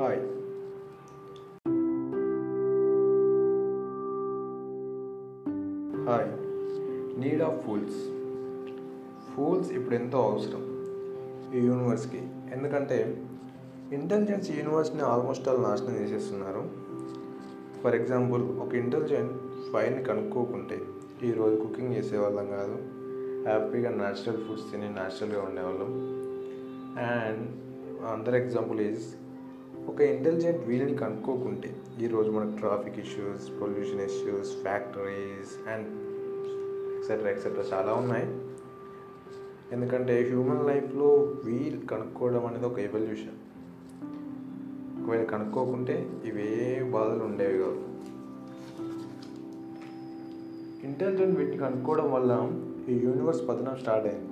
Hi hi need of fools fools ఇప్పుడు ఎంతో అవసరం. ఈ యూనివర్స్కి. ఎందుకంటే ఇంటెలిజెన్స్ యూనివర్స్ని ఆల్మోస్ట్ ఆల్ నాశనం చేసేస్తున్నారు. ఫర్ ఎగ్జాంపుల్ ఒక ఇంటెలిజెంట్ ఫైర్ని కనుక్కోకుంటే ఈరోజు కుకింగ్ చేసేవాళ్ళం కాదు. హ్యాపీగా న్యాచురల్ ఫుడ్స్ తిని న్యాచురల్గా ఉండేవాళ్ళం. అండ్ అందర్ ఎగ్జాంపుల్ ఈజ్ ఒక ఇంటెలిజెంట్ వీల్ని కనుక్కోకుంటే ఈరోజు మనకు traffic issues pollution issues factories and etcetera etcetera చాలా ఉన్నాయి. ఎందుకంటే హ్యూమన్ లైఫ్లో వీల్ కనుక్కోవడం అనేది ఒక ఎవల్యూషన్ ఒకవేళ కనుక్కోకుంటే ఇవే బాధలు ఉండేవి కావు. ఇంటెలిజెంట్ వీటిని కనుక్కోవడం వల్ల ఈ యూనివర్స్ పతనం స్టార్ట్ అయింది.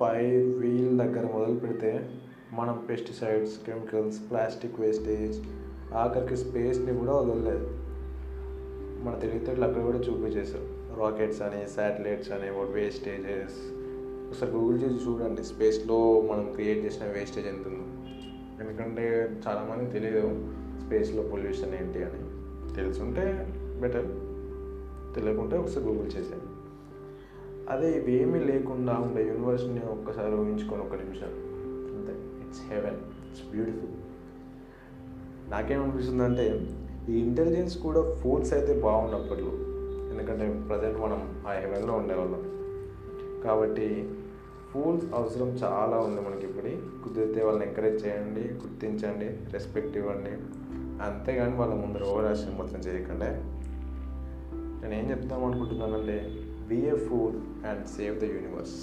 ఫైవ్ వీల్ దగ్గర మొదలు పెడితే మనం పెస్టిసైడ్స్ కెమికల్స్ ప్లాస్టిక్ వేస్టేజ్ ఆఖరికి స్పేస్ని కూడా వదలలేదు. మన తెలివితేటలు అక్కడ కూడా చూపించేశారు. రాకెట్స్ అని శాటిలైట్స్ అని వేస్టేజెస్ ఒకసారి గూగుల్ చేసి చూడండి స్పేస్లో మనం క్రియేట్ చేసిన వేస్టేజ్ ఎంత ఉందో. ఎందుకంటే చాలామంది తెలియదు స్పేస్లో పొల్యూషన్ ఏంటి అని. తెలుసుంటే బెటర్ తెలియకుంటే ఒకసారి గూగుల్ చేసేయండి. అదే ఇవేమీ లేకుండా ఉండే యూనివర్స్ని ఒక్కసారి ఊహించుకొని ఒక నిమిషం. అంతే. ఇట్స్ హెవెన్ ఇట్స్ బ్యూటిఫుల్ నాకేమనిపిస్తుంది అంటే ఈ ఇంటెలిజెన్స్ కూడా ఫోన్స్ అయితే బాగున్నప్పట్లో ఎందుకంటే ప్రజెంట్ మనం ఆ హెవెన్లో ఉండేవాళ్ళం. కాబట్టి ఫూల్స్ అవసరం చాలా ఉంది మనకి ఇప్పుడు కుదిరితే వాళ్ళని ఎంకరేజ్ చేయండి గుర్తించండి రెస్పెక్ట్ ఇవ్వండి. అంతేగాని వాళ్ళ ముందర ఓవర్ యాక్షన్ మొత్తం చేయకండి. నేను ఏం చెప్తాం అనుకుంటున్నానంటే be a fool and save the universe